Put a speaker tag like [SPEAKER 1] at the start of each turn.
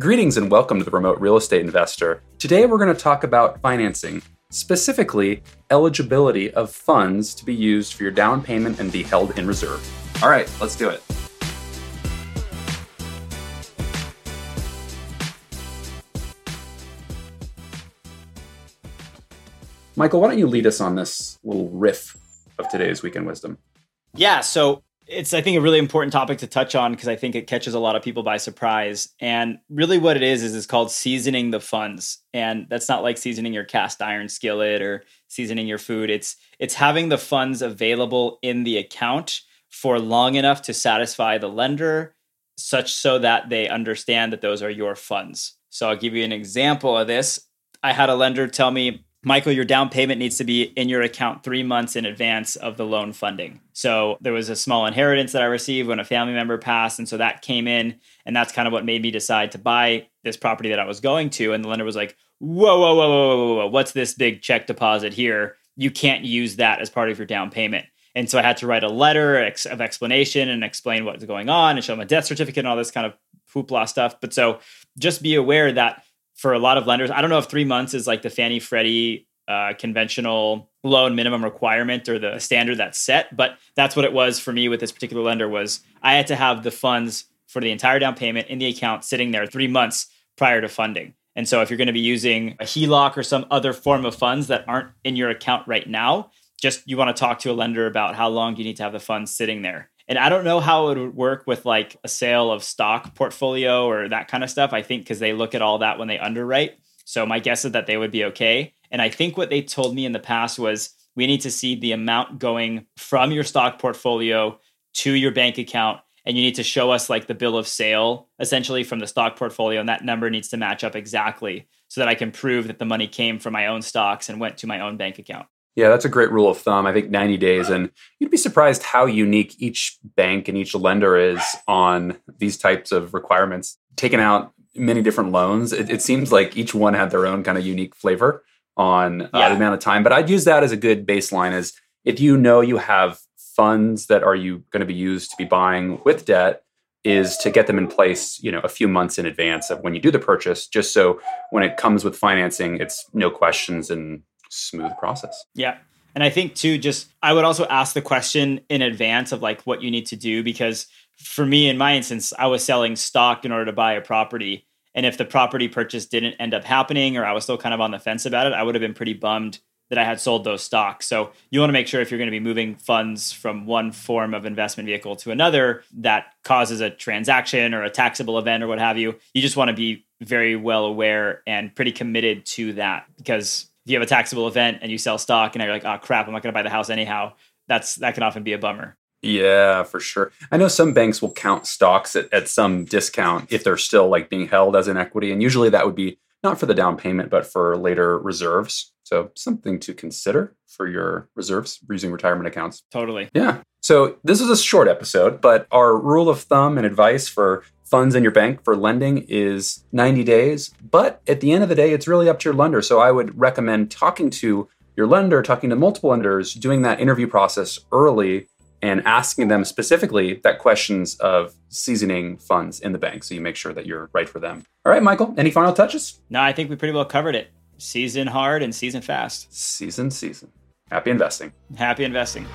[SPEAKER 1] Greetings and welcome to the Remote Real Estate Investor. Today we're going to talk about financing, specifically eligibility of funds to be used for your down payment and be held in reserve. All right, let's do it. Michael, why don't you lead us on this little riff of today's weekend wisdom?
[SPEAKER 2] Yeah, so it's I think a really important topic to touch on because I think it catches a lot of people by surprise. And really what it is is it's called seasoning the funds. And that's not like seasoning your cast iron skillet or seasoning your food. It's it's having the funds available in the account for long enough to satisfy the lender such so that they understand that those are your funds. So I'll give you an example of this. I had a lender tell me Michael, your down payment needs to be in your account three months in advance of the loan funding. So there was a small inheritance that I received when a family member passed. And so that came in. And that's kind of what made me decide to buy this property that I was going to. And the lender was like, whoa, whoa, whoa, whoa, whoa, whoa, what's this big check deposit here? You can't use that as part of your down payment. And so I had to write a letter of explanation and explain what's going on and show them a death certificate and all this kind of hoopla stuff. But so just be aware that for a lot of lenders. I don't know if three months is like the Fannie Freddie uh, conventional loan minimum requirement or the standard that's set, but that's what it was for me with this particular lender. Was I had to have the funds for the entire down payment in the account sitting there three months prior to funding. And so, if you're going to be using a HELOC or some other form of funds that aren't in your account right now, just you want to talk to a lender about how long you need to have the funds sitting there. And I don't know how it would work with like a sale of stock portfolio or that kind of stuff. I think because they look at all that when they underwrite. So my guess is that they would be okay. And I think what they told me in the past was we need to see the amount going from your stock portfolio to your bank account. And you need to show us like the bill of sale essentially from the stock portfolio. And that number needs to match up exactly so that I can prove that the money came from my own stocks and went to my own bank account.
[SPEAKER 1] Yeah, that's a great rule of thumb. I think 90 days. And you'd be surprised how unique each bank and each lender is on these types of requirements. Taking out many different loans, it, it seems like each one had their own kind of unique flavor on uh, yeah. the amount of time. But I'd use that as a good baseline as if you know you have funds that are you going to be used to be buying with debt is to get them in place, you know, a few months in advance of when you do the purchase, just so when it comes with financing, it's no questions and smooth process.
[SPEAKER 2] Yeah. And I think too, just I would also ask the question in advance of like what you need to do because for me, in my instance, I was selling stock in order to buy a property. And if the property purchase didn't end up happening or I was still kind of on the fence about it, I would have been pretty bummed that I had sold those stocks. So you want to make sure if you're going to be moving funds from one form of investment vehicle to another that causes a transaction or a taxable event or what have you, you just want to be very well aware and pretty committed to that because you have a taxable event and you sell stock and you're like, oh crap, I'm not going to buy the house anyhow, that's that can often be a bummer.
[SPEAKER 1] Yeah, for sure. I know some banks will count stocks at, at some discount if they're still like being held as an equity. And usually that would be not for the down payment, but for later reserves. So something to consider for your reserves using retirement accounts.
[SPEAKER 2] Totally.
[SPEAKER 1] Yeah. So this is a short episode, but our rule of thumb and advice for funds in your bank for lending is 90 days. But at the end of the day, it's really up to your lender. So I would recommend talking to your lender, talking to multiple lenders, doing that interview process early and asking them specifically that questions of seasoning funds in the bank so you make sure that you're right for them. All right, Michael, any final touches?
[SPEAKER 2] No, I think we pretty well covered it. Season hard and season fast.
[SPEAKER 1] Season, season. Happy investing.
[SPEAKER 2] Happy investing.